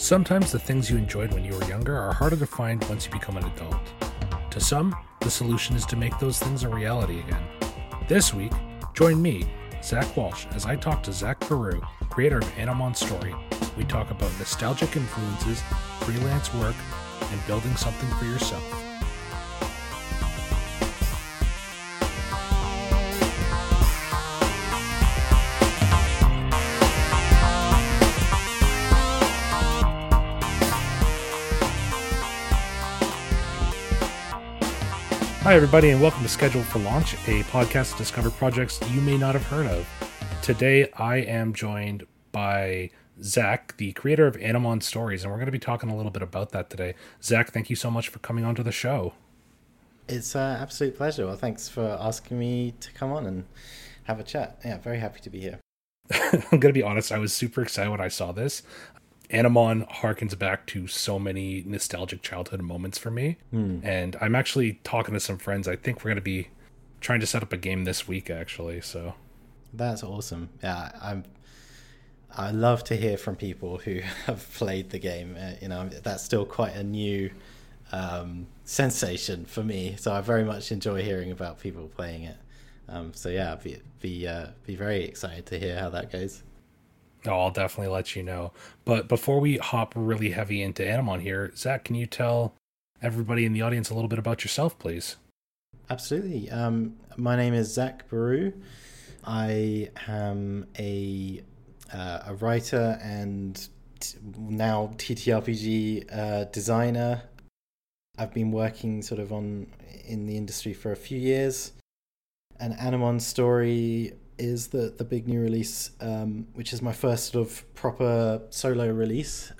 Sometimes the things you enjoyed when you were younger are harder to find once you become an adult. To some, the solution is to make those things a reality again. This week, join me, Zach Walsh, as I talk to Zach Peru, creator of Animon Story. We talk about nostalgic influences, freelance work, and building something for yourself. Hi, everybody, and welcome to Scheduled for Launch, a podcast to discover projects you may not have heard of. Today, I am joined by Zach, the creator of Animon Stories, and we're going to be talking a little bit about that today. Zach, thank you so much for coming onto the show. It's an absolute pleasure. Well, thanks for asking me to come on and have a chat. Yeah, very happy to be here. I'm going to be honest, I was super excited when I saw this. Animon harkens back to so many nostalgic childhood moments for me. Hmm. And I'm actually talking to some friends. I think we're going to be trying to set up a game this week, actually. So That's awesome. Yeah, I'm. I love to hear from people who have played the game. Uh, you know, that's still quite a new um, sensation for me. So I very much enjoy hearing about people playing it. Um, so yeah, be be uh, be very excited to hear how that goes. I'll definitely let you know. But before we hop really heavy into Animon here, Zach, can you tell everybody in the audience a little bit about yourself, please? Absolutely. Um, my name is Zach Baru. I am a uh, a writer and t- now TTRPG uh, designer. I've been working sort of on in the industry for a few years. An Animon story is the the big new release, um, which is my first sort of proper solo release.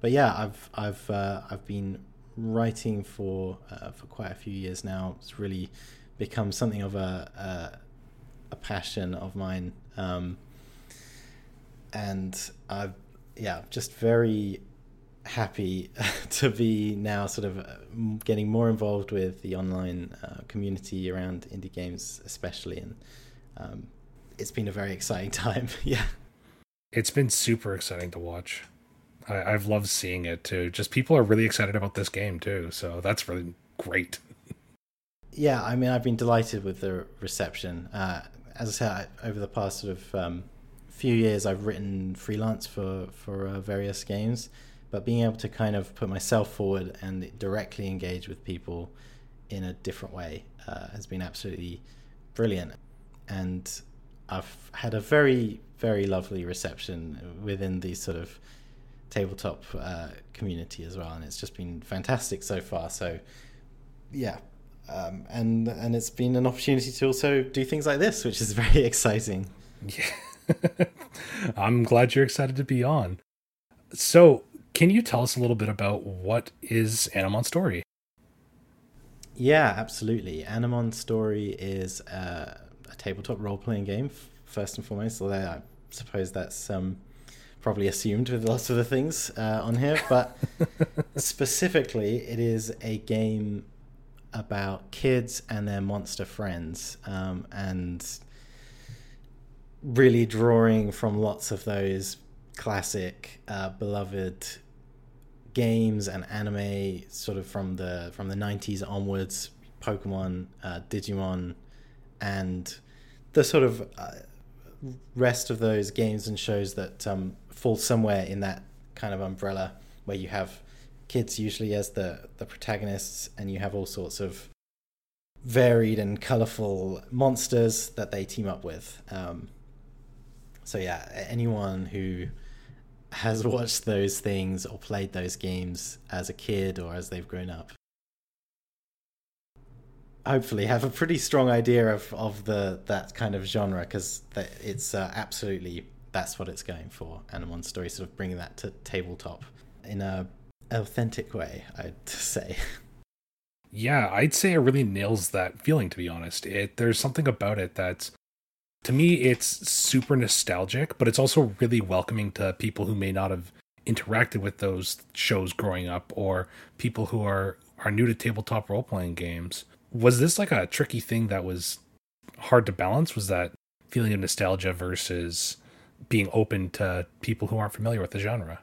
But yeah, I've I've uh, I've been writing for uh, for quite a few years now. It's really become something of a a, a passion of mine, um, and I've yeah just very happy to be now sort of uh, getting more involved with the online uh, community around indie games, especially, and um, it's been a very exciting time. yeah. It's been super exciting to watch. I, I've loved seeing it too. Just people are really excited about this game too, so that's really great. Yeah, I mean, I've been delighted with the reception. Uh, as I said, I, over the past sort of um, few years, I've written freelance for for uh, various games, but being able to kind of put myself forward and directly engage with people in a different way uh, has been absolutely brilliant. And I've had a very very lovely reception within the sort of tabletop uh, community as well, and it's just been fantastic so far. So, yeah, um, and and it's been an opportunity to also do things like this, which is very exciting. Yeah. I'm glad you're excited to be on. So, can you tell us a little bit about what is Animon Story? Yeah, absolutely. Animon Story is uh, a tabletop role playing game, f- first and foremost, although I suppose that's um, probably assumed with lots of the things uh, on here. But specifically, it is a game about kids and their monster friends, um, and really drawing from lots of those classic, uh, beloved games and anime, sort of from the from the '90s onwards. Pokemon, uh, Digimon, and the sort of uh, rest of those games and shows that um, fall somewhere in that kind of umbrella where you have kids usually as the the protagonists and you have all sorts of varied and colorful monsters that they team up with. Um, so yeah anyone who has watched those things or played those games as a kid or as they've grown up hopefully have a pretty strong idea of, of the that kind of genre because it's uh, absolutely that's what it's going for. Animon story sort of bringing that to tabletop in a authentic way, I'd say. Yeah, I'd say it really nails that feeling. To be honest, it there's something about it that's to me it's super nostalgic, but it's also really welcoming to people who may not have interacted with those shows growing up or people who are are new to tabletop role playing games was this like a tricky thing that was hard to balance? Was that feeling of nostalgia versus being open to people who aren't familiar with the genre?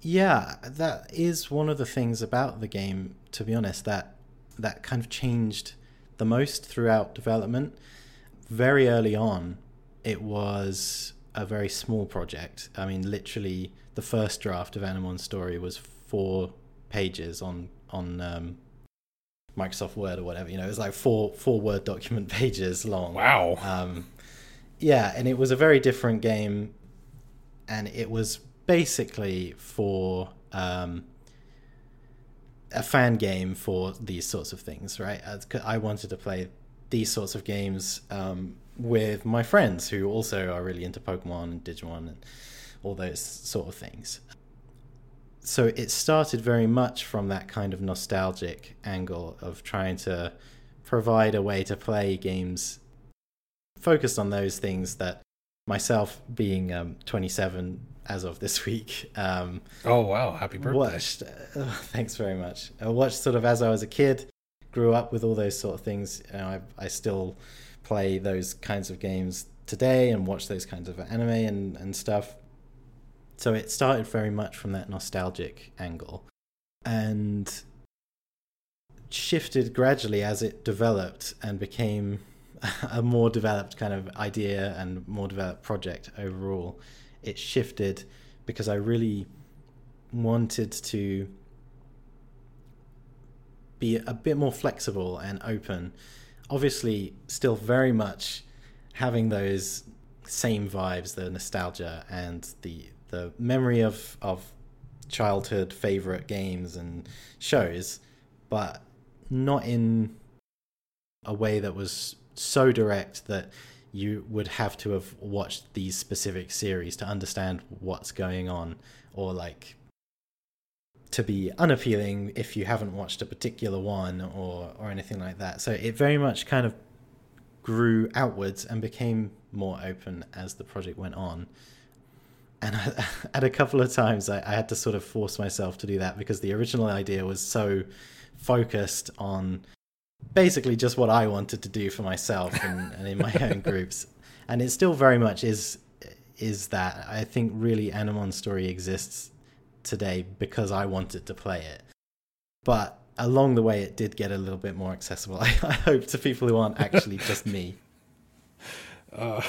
Yeah, that is one of the things about the game, to be honest, that that kind of changed the most throughout development. Very early on, it was a very small project. I mean, literally, the first draft of Animon Story was four pages on on um, Microsoft Word or whatever. You know, it was like four four Word document pages long. Wow. Um, yeah, and it was a very different game, and it was basically for um, a fan game for these sorts of things, right? I wanted to play these sorts of games um, with my friends who also are really into Pokemon and Digimon and all those sort of things. So it started very much from that kind of nostalgic angle of trying to provide a way to play games focused on those things that myself being um, 27 as of this week um, oh wow. Happy birthday. watched uh, thanks very much. I watched sort of as i was a kid grew up with all those sort of things. You know, I, I still play those kinds of games today and watch those kinds of anime and, and stuff so it started very much from that nostalgic angle and shifted gradually as it developed and became a more developed kind of idea and more developed project overall. It shifted because I really wanted to be a bit more flexible and open. Obviously, still very much having those same vibes, the nostalgia and the the memory of of childhood favorite games and shows, but not in a way that was so direct that you would have to have watched these specific series to understand what's going on or like to be unappealing if you haven't watched a particular one or or anything like that. So it very much kind of grew outwards and became more open as the project went on and I, at a couple of times I, I had to sort of force myself to do that because the original idea was so focused on basically just what I wanted to do for myself and, and in my own groups. And it still very much is is that I think really Animon story exists today because I wanted to play it. But along the way, it did get a little bit more accessible. I, I hope to people who aren't actually just me. Uh,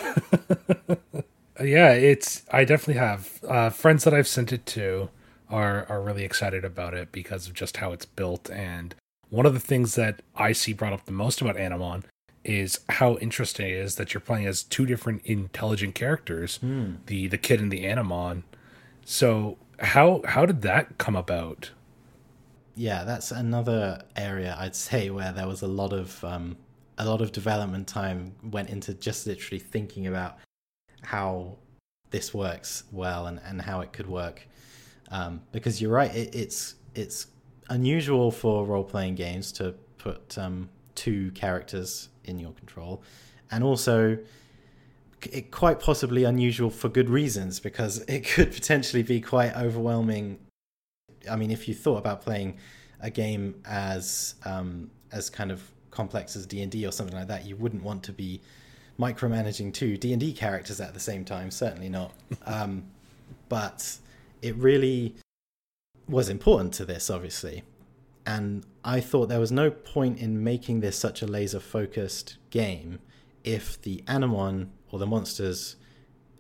yeah, it's. I definitely have uh, friends that I've sent it to are are really excited about it because of just how it's built and one of the things that I see brought up the most about Animon is how interesting it is that you're playing as two different intelligent characters, mm. the the kid and the Animon. So how how did that come about? Yeah, that's another area I'd say where there was a lot of um, a lot of development time went into just literally thinking about how this works well and, and how it could work. Um, because you're right, it, it's it's unusual for role playing games to put um, two characters in your control, and also it quite possibly unusual for good reasons because it could potentially be quite overwhelming. I mean, if you thought about playing a game as um, as kind of complex as D and D or something like that, you wouldn't want to be micromanaging two D and D characters at the same time. Certainly not. um, but it really was important to this, obviously. And I thought there was no point in making this such a laser focused game if the Animon or the monsters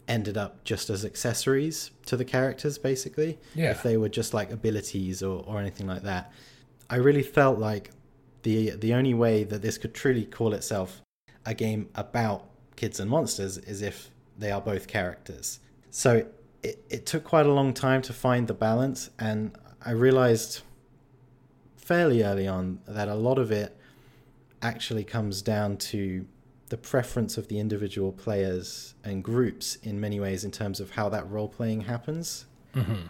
ended up just as accessories to the characters, basically. Yeah. If they were just like abilities or, or anything like that. I really felt like the the only way that this could truly call itself a game about kids and monsters is if they are both characters. So it, it took quite a long time to find the balance, and I realized fairly early on that a lot of it actually comes down to the preference of the individual players and groups in many ways in terms of how that role playing happens. Mm-hmm.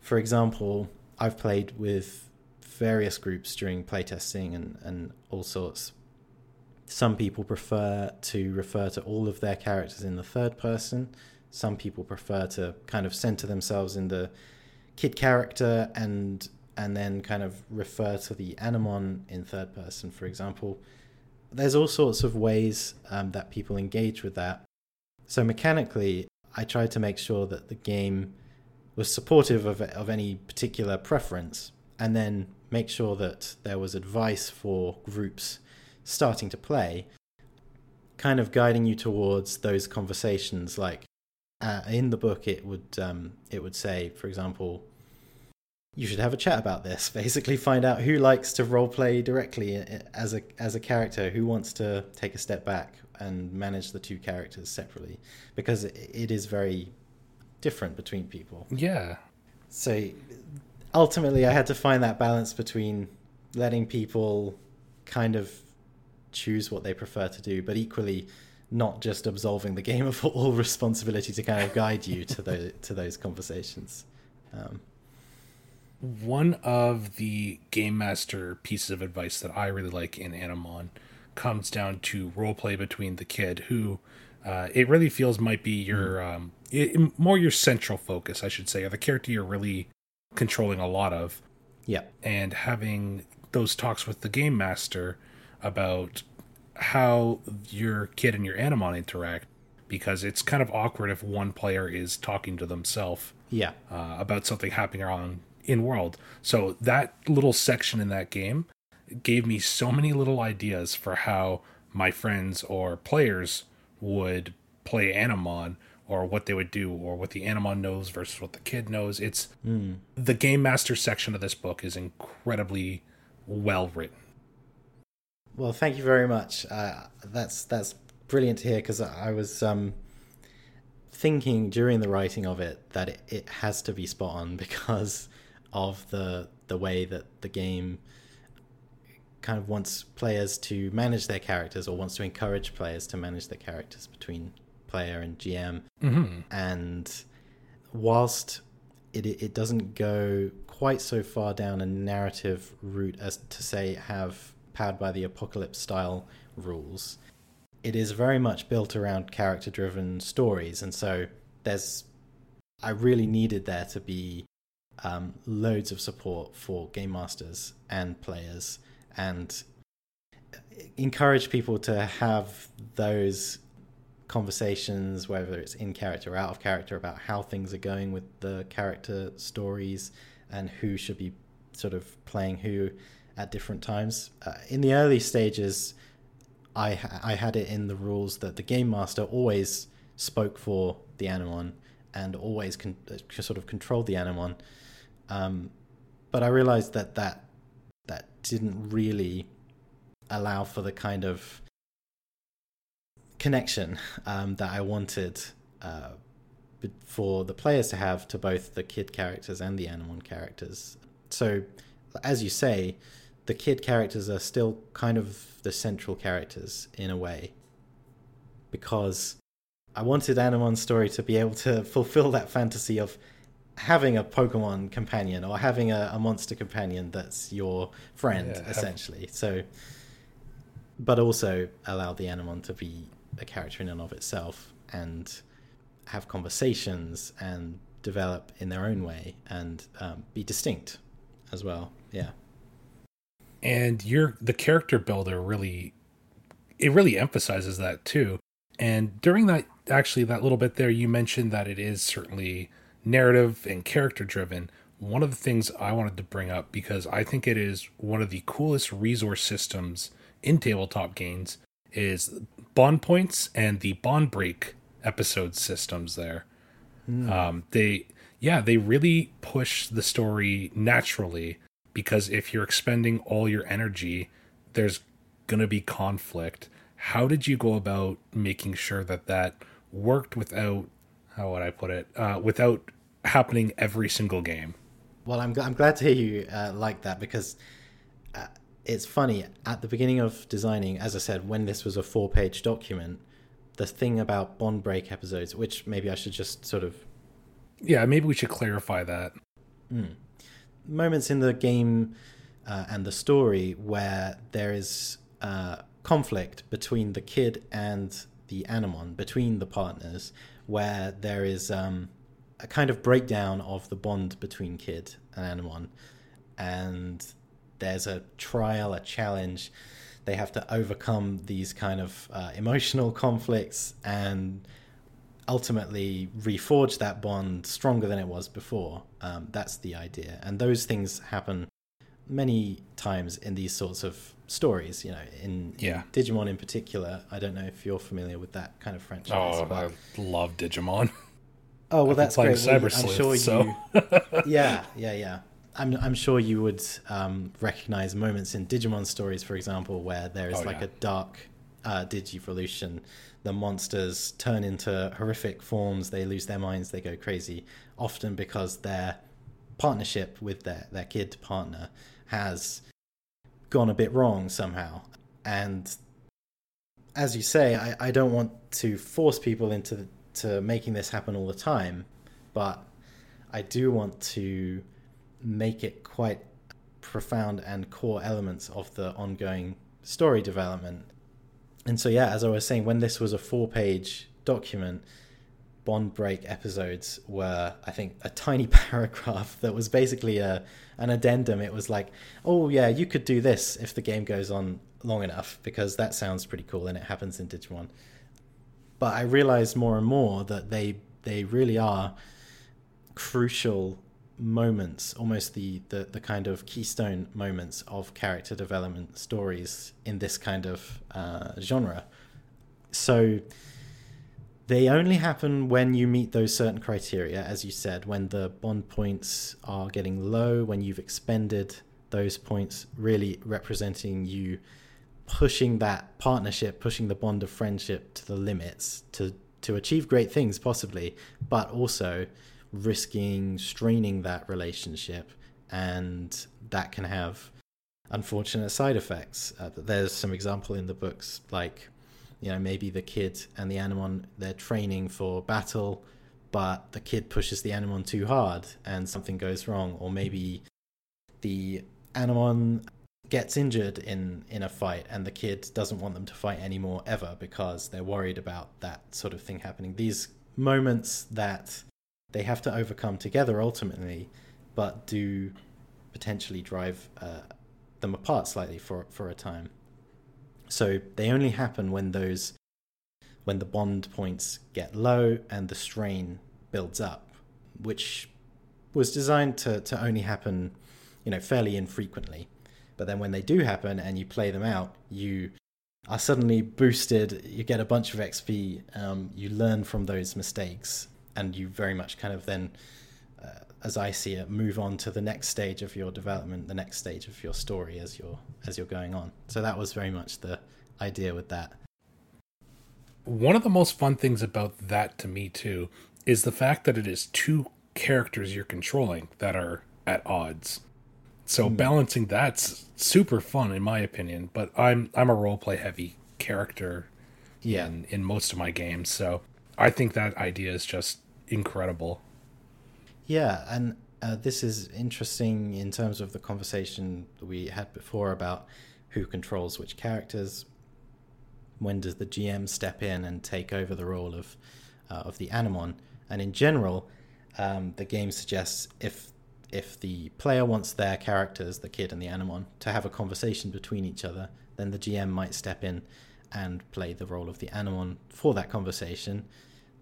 For example, I've played with various groups during playtesting and, and all sorts. Some people prefer to refer to all of their characters in the third person some people prefer to kind of center themselves in the kid character and and then kind of refer to the animon in third person, for example. There's all sorts of ways um, that people engage with that. So mechanically, I tried to make sure that the game was supportive of, of any particular preference, and then make sure that there was advice for groups starting to play, kind of guiding you towards those conversations. Like uh, in the book, it would um, it would say, for example, you should have a chat about this. Basically, find out who likes to role play directly as a as a character, who wants to take a step back and manage the two characters separately, because it is very different between people. Yeah. So ultimately, I had to find that balance between letting people kind of choose what they prefer to do, but equally not just absolving the game of all responsibility to kind of guide you to those to those conversations. Um, one of the game master pieces of advice that I really like in Animon comes down to role play between the kid who uh, it really feels might be your hmm. um, it, more your central focus, I should say, or the character you're really controlling a lot of. Yeah, and having those talks with the game master about how your kid and your Animon interact, because it's kind of awkward if one player is talking to themselves. Yeah, uh, about something happening on in world. So that little section in that game gave me so many little ideas for how my friends or players would play Animon or what they would do or what the Animon knows versus what the kid knows. It's mm. the game master section of this book is incredibly well written. Well, thank you very much. Uh, that's that's brilliant to hear because I was um, thinking during the writing of it that it, it has to be spot on because of the the way that the game kind of wants players to manage their characters or wants to encourage players to manage their characters between player and GM. Mm-hmm. And whilst it it doesn't go quite so far down a narrative route as to say have powered by the apocalypse style rules, it is very much built around character driven stories, and so there's I really needed there to be um, loads of support for game masters and players and encourage people to have those conversations, whether it's in character or out of character, about how things are going with the character stories and who should be sort of playing who at different times. Uh, in the early stages, I I had it in the rules that the game master always spoke for the Animon and always con- uh, sort of controlled the Animon. Um, but I realized that that that didn't really allow for the kind of connection um, that I wanted uh, for the players to have to both the kid characters and the Animon characters. So, as you say, the kid characters are still kind of the central characters in a way because I wanted Animon's story to be able to fulfill that fantasy of having a Pokemon companion or having a, a monster companion that's your friend, yeah, essentially. Have... So, but also allow the Animon to be a character in and of itself and have conversations and develop in their own way and um, be distinct as well. Yeah. And you're the character builder really, it really emphasizes that too. And during that, actually, that little bit there, you mentioned that it is certainly narrative and character driven, one of the things I wanted to bring up because I think it is one of the coolest resource systems in tabletop games is bond points and the bond break episode systems there. Mm. Um, they yeah, they really push the story naturally because if you're expending all your energy, there's going to be conflict. How did you go about making sure that that worked without how would I put it? Uh, without happening every single game. Well, I'm I'm glad to hear you uh, like that because uh, it's funny at the beginning of designing. As I said, when this was a four-page document, the thing about bond break episodes, which maybe I should just sort of yeah, maybe we should clarify that. Mm. Moments in the game uh, and the story where there is uh, conflict between the kid and the Animon, between the partners, where there is um, a kind of breakdown of the bond between Kid and Animon. and there's a trial, a challenge. They have to overcome these kind of uh, emotional conflicts, and ultimately reforge that bond stronger than it was before. Um, that's the idea, and those things happen many times in these sorts of stories. You know, in, Yeah. in Digimon in particular. I don't know if you're familiar with that kind of franchise. Oh, but- I love Digimon. oh well, that's great. Well, Cyber I'm Sleuth, sure so- you. yeah, yeah, yeah. I'm I'm sure you would um, recognize moments in Digimon stories, for example, where there is Oh, like yeah. a dark uh, Digivolution. The monsters turn into horrific forms. They lose their minds. They go crazy. Often because their partnership with their their kid partner has gone a bit wrong somehow. And as you say, I, I don't want to force people into to making this happen all the time, but I do want to make it quite profound and core elements of the ongoing story development. And so, yeah, as I was saying, when this was a four page document, Bond Break episodes were, I think, a tiny paragraph that was basically a an addendum. It was like, oh yeah, you could do this if the game goes on long enough because that sounds pretty cool and it happens in Digimon. But I realized more and more that they they really are crucial moments, almost the, the, the kind of keystone moments of character development stories in this kind of uh, genre. So they only happen when you meet those certain criteria, as you said, when the bond points are getting low, when you've expended those points, really representing you pushing that partnership, pushing the bond of friendship to the limits to to achieve great things possibly, but also risking straining that relationship and that can have unfortunate side effects. Uh, there's some example in the books like you know maybe the kid and the animon they're training for battle but the kid pushes the animon too hard and something goes wrong or maybe the animon gets injured in in a fight and the kid doesn't want them to fight anymore ever because they're worried about that sort of thing happening these moments that they have to overcome together ultimately but do potentially drive uh, them apart slightly for for a time. So they only happen when those when the bond points get low and the strain builds up which was designed to to only happen you know fairly infrequently. But then when they do happen and you play them out you are suddenly boosted you get a bunch of xp um, you learn from those mistakes and you very much kind of then uh, as i see it move on to the next stage of your development the next stage of your story as you're as you're going on. So that was very much the idea with that. One of the most fun things about that to me too is the fact that it is two characters you're controlling that are at odds. So balancing that's super fun in my opinion, but I'm I'm a role play heavy character yeah. in in most of my games, so I think that idea is just incredible. Yeah, and uh, this is interesting in terms of the conversation we had before about who controls which characters. When does the GM step in and take over the role of uh, of the Animon? And in general, um, the game suggests if if the player wants their characters, the kid and the Animon, to have a conversation between each other, then the GM might step in and play the role of the Animon for that conversation.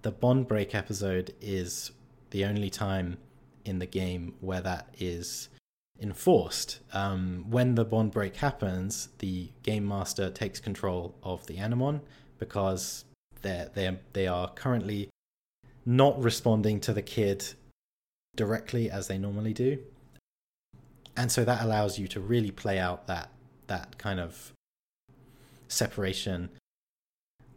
The Bond Break episode is the only time in the game where that is enforced. Um, when the bond break happens, the game master takes control of the Animon because they they they are currently not responding to the kid directly as they normally do, and so that allows you to really play out that that kind of separation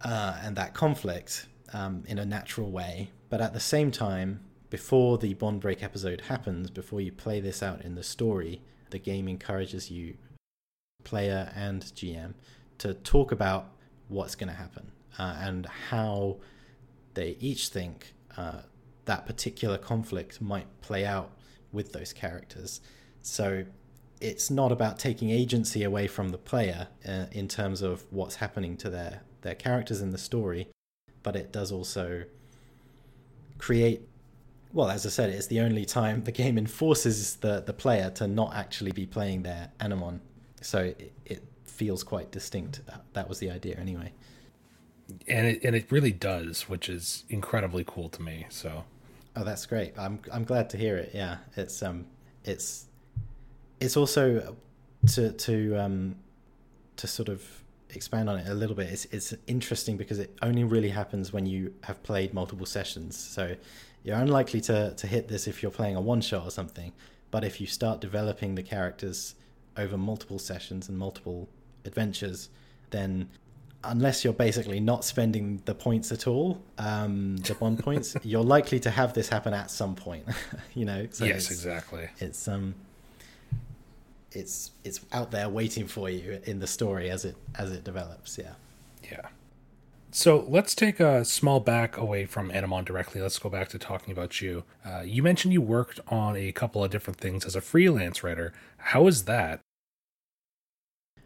uh, and that conflict um, in a natural way. But at the same time, before the bond break episode happens, before you play this out in the story, the game encourages you, player and GM, to talk about what's going to happen uh, and how they each think uh, that particular conflict might play out with those characters. So it's not about taking agency away from the player uh, in terms of what's happening to their their characters in the story, but it does also create well as i said it's the only time the game enforces the the player to not actually be playing their animon so it, it feels quite distinct that, that was the idea anyway and it and it really does, which is incredibly cool to me. So, oh, that's great. I'm I'm glad to hear it. Yeah, it's um, it's it's also to to um, to sort of expand on it a little bit. It's it's interesting because it only really happens when you have played multiple sessions. So you're unlikely to to hit this if you're playing a one shot or something. But if you start developing the characters over multiple sessions and multiple adventures, then unless you're basically not spending the points at all, um, the bond points, you're likely to have this happen at some point. you know. So yes, exactly. It's um, it's it's out there waiting for you in the story as it as it develops. Yeah. Yeah. So let's take a small back away from Animon directly. Let's go back to talking about you. Uh, you mentioned you worked on a couple of different things as a freelance writer. How is that?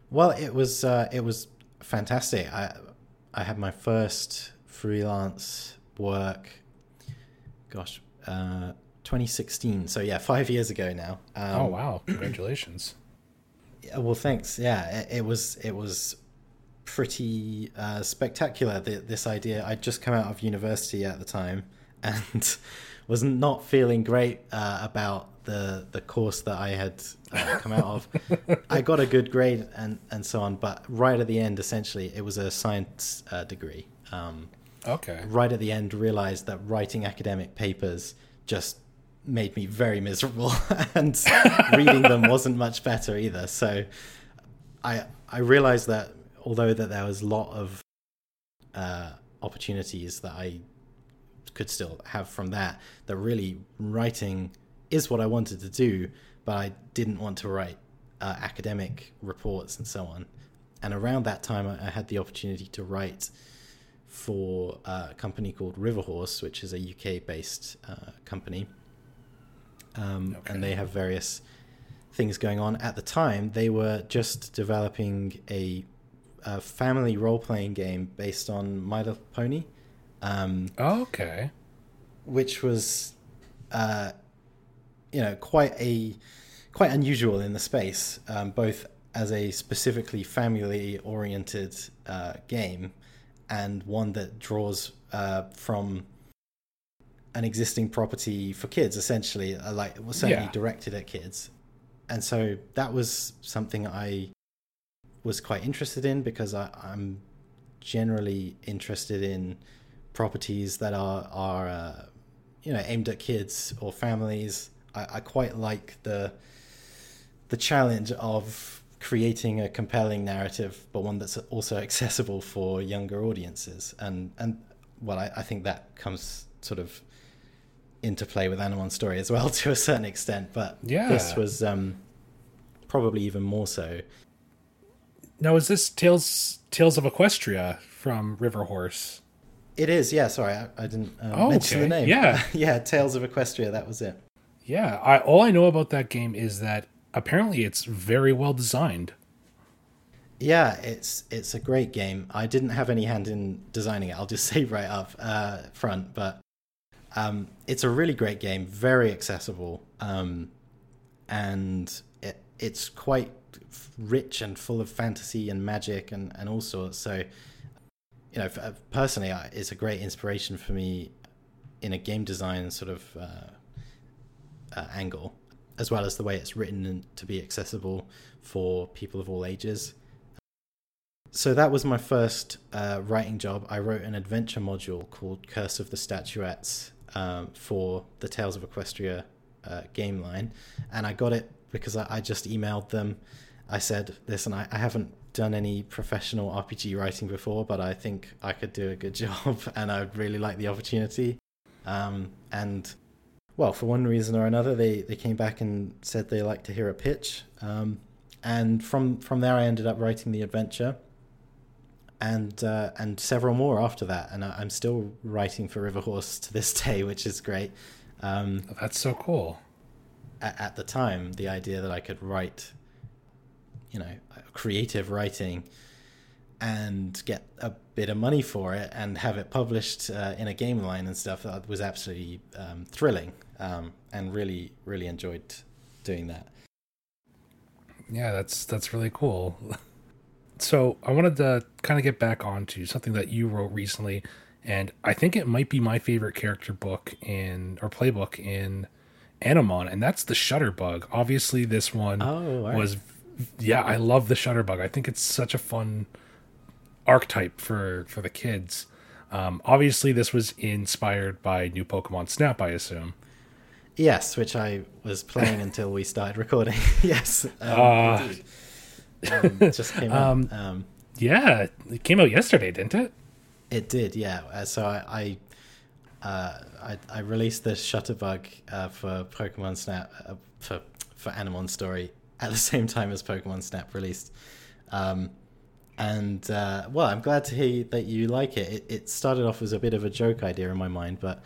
Well, it was uh, it was fantastic. I I had my first freelance work. Gosh, uh, 2016. So yeah, five years ago now. Um, oh wow! Congratulations. yeah, well, thanks. Yeah, it, it was it was pretty uh, spectacular. The, this idea. I'd just come out of university at the time and was not feeling great uh, about the the course that I had uh, come out of. I got a good grade and and so on, but right at the end, essentially, it was a science uh, degree. Um, okay. Right at the end, realized that writing academic papers just made me very miserable, and reading them wasn't much better either. So, I I realized that although that there was a lot of uh, opportunities that I could still have from that, that really writing is what I wanted to do, but I didn't want to write uh, academic reports and so on. And around that time, I, I had the opportunity to write for a company called River Horse, which is a UK based uh, company. Um, okay. And they have various things going on. At the time, they were just developing a, a family role playing game based on My Little Pony. Um, okay. Which was uh, you know quite a quite unusual in the space, um, both as a specifically family oriented uh, game and one that draws uh, from an existing property for kids, essentially, uh, like was certainly yeah. directed at kids. And so that was something I was quite interested in because I, am generally interested in properties that are are uh, you know aimed at kids or families I, I quite like the the challenge of creating a compelling narrative, but one that's also accessible for younger audiences. And and well, I, I think that comes sort of into play with Animon's story as well to a certain extent. But yeah. this was um, probably even more so. Now, is this Tales Tales of Equestria from River Horse? It is. Yeah. Sorry, I, I didn't uh, oh, mention okay. the name. Yeah. yeah. Tales of Equestria. That was it. Yeah, I all I know about that game is that apparently it's very well designed. Yeah, it's it's a great game. I didn't have any hand in designing it. I'll just say right up uh, front, but um, it's a really great game, very accessible, um, and it, it's quite rich and full of fantasy and magic and, and all sorts. So, you know, personally, it's a great inspiration for me in a game design sort of uh, uh, angle, as well as the way it's written to be accessible for people of all ages. So that was my first uh, writing job. I wrote an adventure module called Curse of the Statuettes um, for the Tales of Equestria uh, game line, and I got it because I, I just emailed them. I said, "Listen, I, I haven't done any professional RPG writing before, but I think I could do a good job, and I'd really like the opportunity." Um, and well, for one reason or another, they, they came back and said they liked to hear a pitch. Um, and from from there, I ended up writing the adventure, and uh, and several more after that. And I, am still writing for River Horse to this day, which is great. Um, That's so cool. At, at, the time, the idea that I could write, you know, creative writing, and get a bit of money for it and have it published uh, in a game line and stuff that was absolutely um, thrilling um, and really really enjoyed doing that yeah that's that's really cool so I wanted to kind of get back onto something that you wrote recently, and I think it might be my favorite character book in or playbook in Animon, and that's the Shutterbug. Obviously, this one Oh, right. was yeah, I love the Shutterbug. I think it's such a fun archetype for for the kids. Um, obviously, this was inspired by new Pokemon Snap, I assume. Yes, which I was playing until we started recording. yes. Um, Ah. Um, just came out. Um, Um, Yeah, it came out yesterday, didn't it? it did, yeah. Uh, so I I, uh, I I released the Shutterbug uh, for Pokemon Snap uh, for for Animon Story at the same time as Pokemon Snap released. Um, and uh, well, I'm glad to hear that you like it. it. It started off as a bit of a joke idea in my mind, but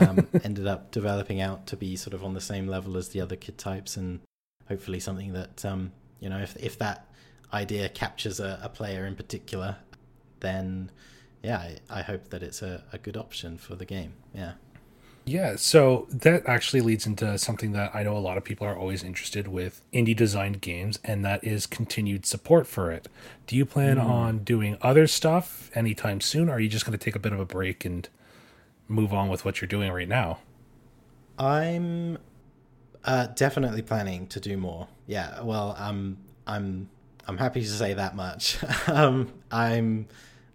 um, ended up developing out to be sort of on the same level as the other kid types, and hopefully something that um, you know, if if that idea captures a, a player in particular, then yeah, I, I hope that it's a, a good option for the game. Yeah. Yeah, so that actually leads into something that I know a lot of people are always interested with indie designed games, and that is continued support for it. Do you plan on doing other stuff anytime soon, or are you just going to take a bit of a break and move on with what you're doing right now? I'm uh, definitely planning to do more. Yeah, well, I'm I'm I'm happy to say that much. um, I'm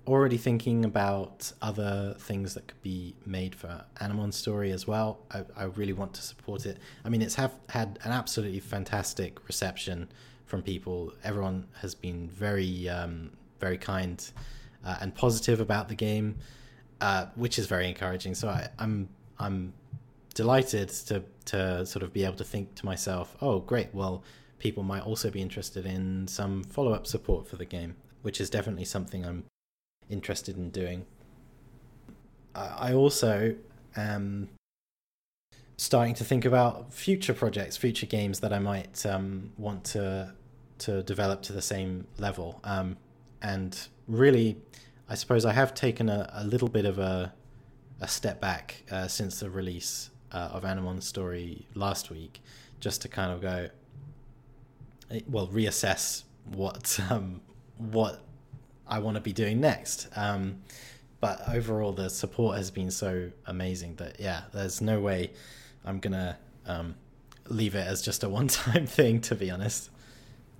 already thinking about other things that could be made for Animon Story as well. I, I really want to support it. I mean, it's have had an absolutely fantastic reception from people. Everyone has been very um, very kind uh, and positive about the game, uh, which is very encouraging. So I, I'm I'm delighted to to sort of be able to think to myself, oh, great. Well, people might also be interested in some follow up support for the game, which is definitely something I'm interested in doing. I also am starting to think about future projects, future games that I might um, want to to develop to the same level. Um, and really, I suppose I have taken a, a little bit of a a step back uh, since the release uh, of Animon's story last week, just to kind of go, well, reassess what um, what I want to be doing next. Um, but overall, the support has been so amazing that yeah, there's no way I'm gonna um, leave it as just a one-time thing. To be honest,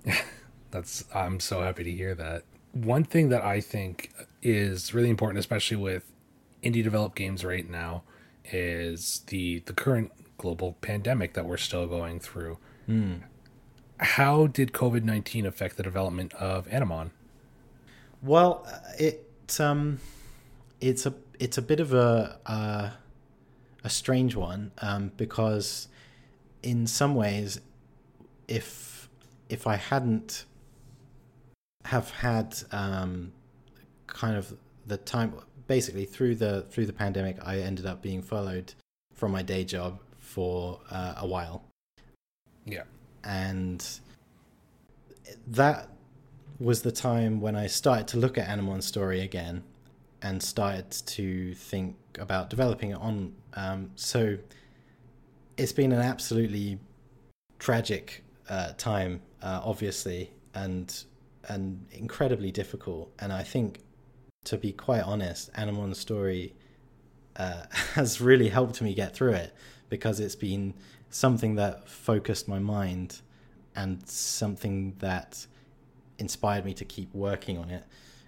That's I'm so happy to hear that. One thing that I think is really important, especially with indie developed games right now, is the the current global pandemic that we're still going through. How did COVID nineteen affect the development of Animon? Well, uh, it um, it's a it's a bit of a uh, a strange one um, because in some ways, if if I hadn't have had um, kind of the time basically through the through the pandemic, I ended up being furloughed from my day job for uh, a while Yeah. And that was the time when I started to look at Animon's story again and started to think about developing it on. Um, so it's been an absolutely tragic uh, time, uh, obviously, and and incredibly difficult. And I think, to be quite honest, Animon's story uh, has really helped me get through it because it's been something that focused my mind and something that inspired me to keep working on it.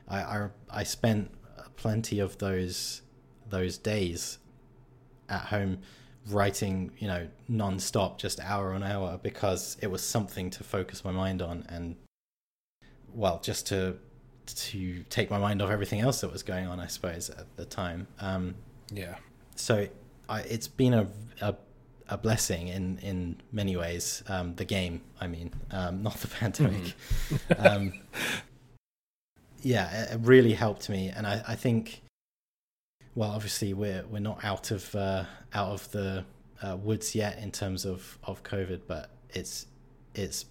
I I, I spent plenty of those those days at home writing, you know, non-stop, just hour on hour, because it was something to focus my mind on, and well, just to to take my mind off everything else that was going on, I suppose at the time. Um, Yeah. so I, it's been a, a a blessing in in many ways. Um, the game, I mean, um, not the pandemic. um, yeah, it, it really helped me, and I, I think, well, obviously we're we're not out of uh, out of the uh, woods yet in terms of of COVID, but it's it's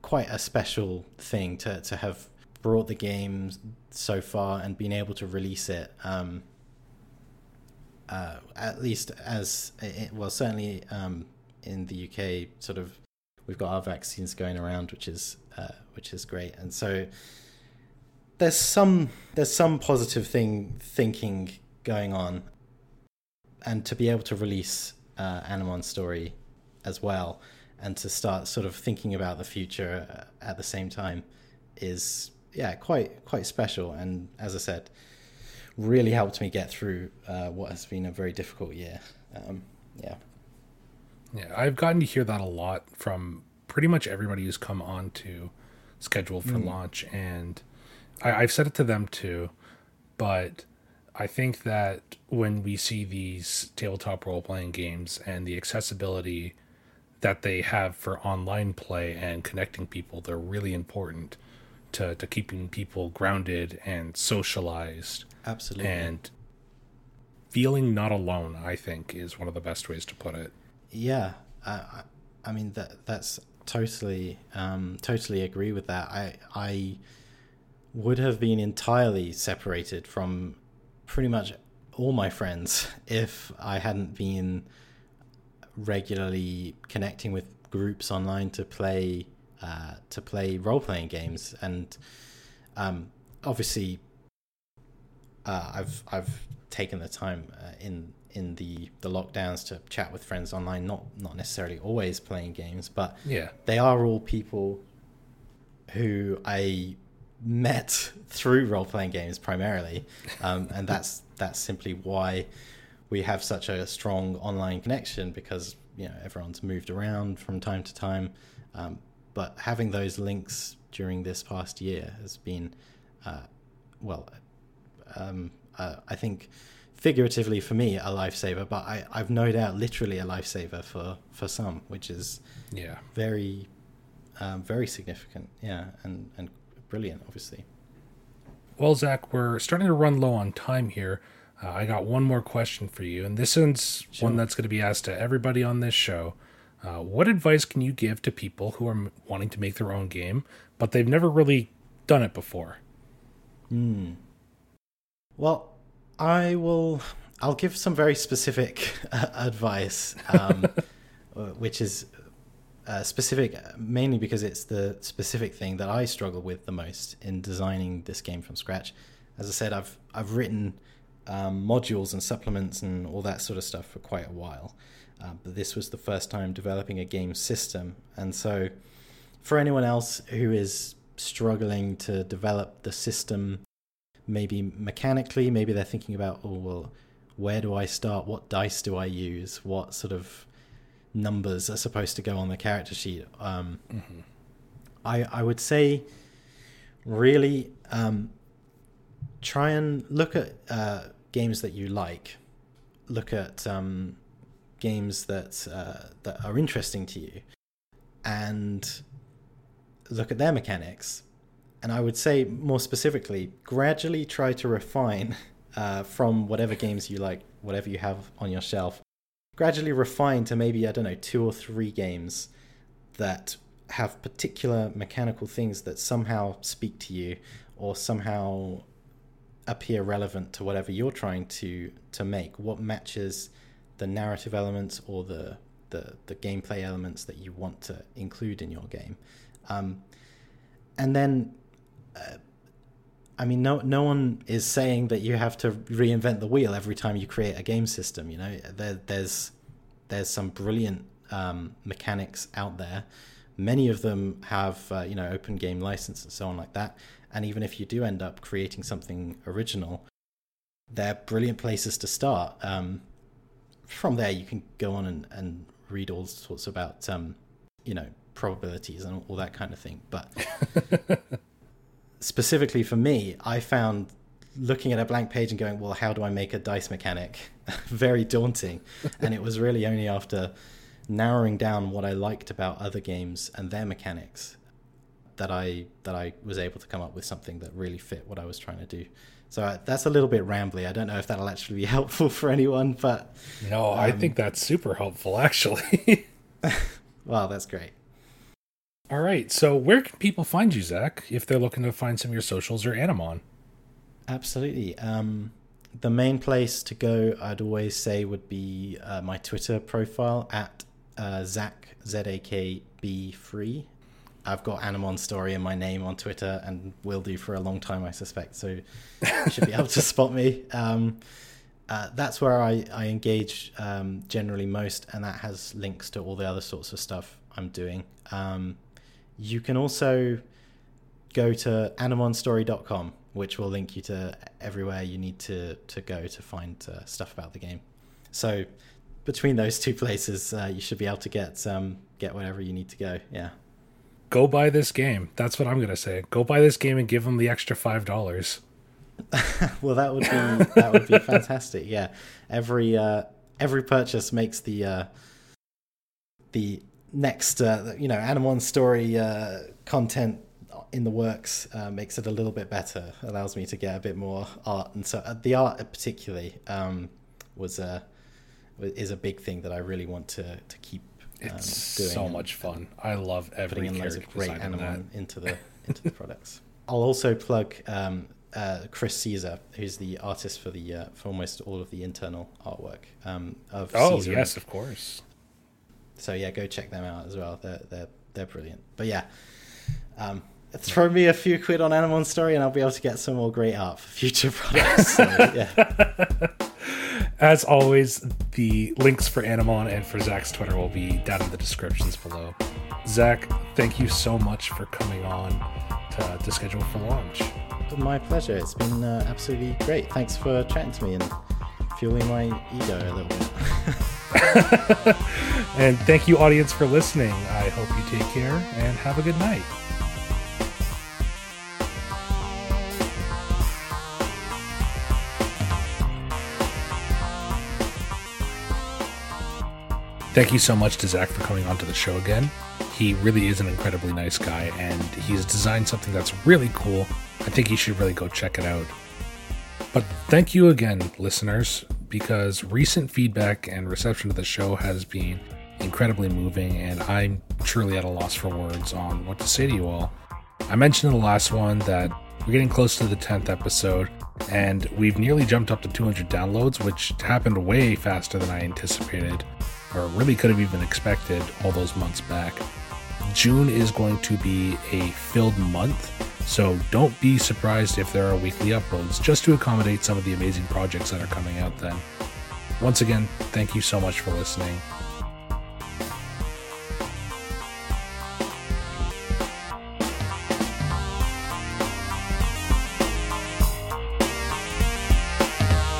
quite a special thing to to have brought the game so far and been able to release it. Um, uh, at least as it, well, certainly um, in the UK, sort of we've got our vaccines going around, which is uh, which is great. And so there's some there's some positive thing thinking going on, and to be able to release uh, Animon story as well, and to start sort of thinking about the future uh, at the same time is yeah quite quite special. And as I said, really helped me get through uh, what has been a very difficult year. Um, yeah. Yeah, I've gotten to hear that a lot from pretty much everybody who's come on to schedule for mm. launch, and I, I've said it to them too. But I think that when we see these tabletop role playing games and the accessibility that they have for online play and connecting people, they're really important to, to keeping people grounded and socialized. Absolutely. And feeling not alone, I think, is one of the best ways to put it. Yeah, I, I mean that that's totally um, totally agree with that. I I would have been entirely separated from pretty much all my friends if I hadn't been regularly connecting with groups online to play uh, to play role playing games, and um, obviously uh, I've I've taken the time uh, in in the the lockdowns to chat with friends online not not necessarily always playing games but yeah. they are all people who i met through role-playing games primarily. Um, and that's that's simply why we have such a strong online connection because you know everyone's moved around from time to time. Um, but having those links during this past year has been uh, well um, uh, i think figuratively for me a lifesaver, but I, I've no doubt literally a lifesaver for, for some, which is yeah very um, very significant. Yeah, and and brilliant, obviously. Well, Zach, we're starting to run low on time here. Uh, I got one more question for you, and this is sure. one that's going to be asked to everybody on this show. Uh, what advice can you give to people who are wanting to make their own game, but they've never really done it before? Hmm. Well, I will. I'll give some very specific uh, advice, um, which is uh, specific mainly because it's the specific thing that I struggle with the most in designing this game from scratch. As I said, I've I've written um, modules and supplements and all that sort of stuff for quite a while, uh, but this was the first time developing a game system, and so for anyone else who is struggling to develop the system maybe mechanically, maybe they're thinking about, oh, well, where do I start? What dice do I use? What sort of numbers are supposed to go on the character sheet? Um, mm-hmm. I, I would say, really, um, try and look at uh, games that you like. Look at um, games that uh, that are interesting to you, and look at their mechanics. And I would say more specifically, gradually try to refine uh, from whatever games you like, whatever you have on your shelf, gradually refine to maybe, I don't know, two or three games that have particular mechanical things that somehow speak to you or somehow appear relevant to whatever you're trying to to make. What matches the narrative elements or the the, the gameplay elements that you want to include in your game um, and then I mean, no no one is saying that you have to reinvent the wheel every time you create a game system. You know, there, there's there's some brilliant um, mechanics out there. Many of them have uh, you know open game license and so on like that. And even if you do end up creating something original, they're brilliant places to start. Um, from there, you can go on and, and read all sorts about um, you know probabilities and all that kind of thing. But specifically for me, I found looking at a blank page and going, well, how do I make a dice mechanic? Very daunting. and it was really only after narrowing down what I liked about other games and their mechanics that I that I was able to come up with something that really fit what I was trying to do. So that's a little bit rambly. I don't know if that'll actually be helpful for anyone, but no, um, I think that's super helpful actually. well, that's great. All right. So, where can people find you, Zach, if they're looking to find some of your socials or Animon? Absolutely. Um, the main place to go, I'd always say, would be uh, my Twitter profile at uh, Zach Z A K B Free. I've got Animon Story in my name on Twitter and will do for a long time, I suspect. So you should be able to spot me. Um, uh, that's where I, I engage um, generally most, and that has links to all the other sorts of stuff I'm doing. Um, you can also go to animonstory.com, which will link you to everywhere you need to, to go to find uh, stuff about the game. So between those two places, uh, you should be able to get um, get whatever you need to go. Yeah. Go buy this game. That's what I'm gonna say. Go buy this game and give them the extra five dollars. well, that would be that would be fantastic. Yeah, every uh, every purchase makes the uh, the next uh, you know Animon story uh, content in the works uh, makes it a little bit better. Allows me to get a bit more art, and so uh, the art particularly um, was a is a big thing that I really want to to keep. Um, it's doing so much fun. I love every putting in loads of great Animon into the into the products. I'll also plug um, uh, Chris Caesar, who's the artist for the uh, for almost all of the internal artwork um, of. Oh Caesar yes, of course. So yeah, go check them out as well. They're they're they're brilliant. But yeah, um, throw me a few quid on Animon Story, and I'll be able to get some more great art for future products. So, yeah. As always, the links for Animon and for Zach's Twitter will be down in the descriptions below. Zach, thank you so much for coming on to, to schedule for launch. My pleasure. It's been uh, absolutely great. Thanks for chatting to me and fueling my ego a little bit. and thank you, audience, for listening. I hope you take care and have a good night. Thank you so much to Zach for coming onto the show again. He really is an incredibly nice guy, and he's designed something that's really cool. I think you should really go check it out. But thank you again, listeners, because recent feedback and reception of the show has been incredibly moving, and I'm truly at a loss for words on what to say to you all. I mentioned in the last one that we're getting close to the 10th episode, and we've nearly jumped up to 200 downloads, which happened way faster than I anticipated or really could have even expected all those months back. June is going to be a filled month, so don't be surprised if there are weekly uploads just to accommodate some of the amazing projects that are coming out then. Once again, thank you so much for listening.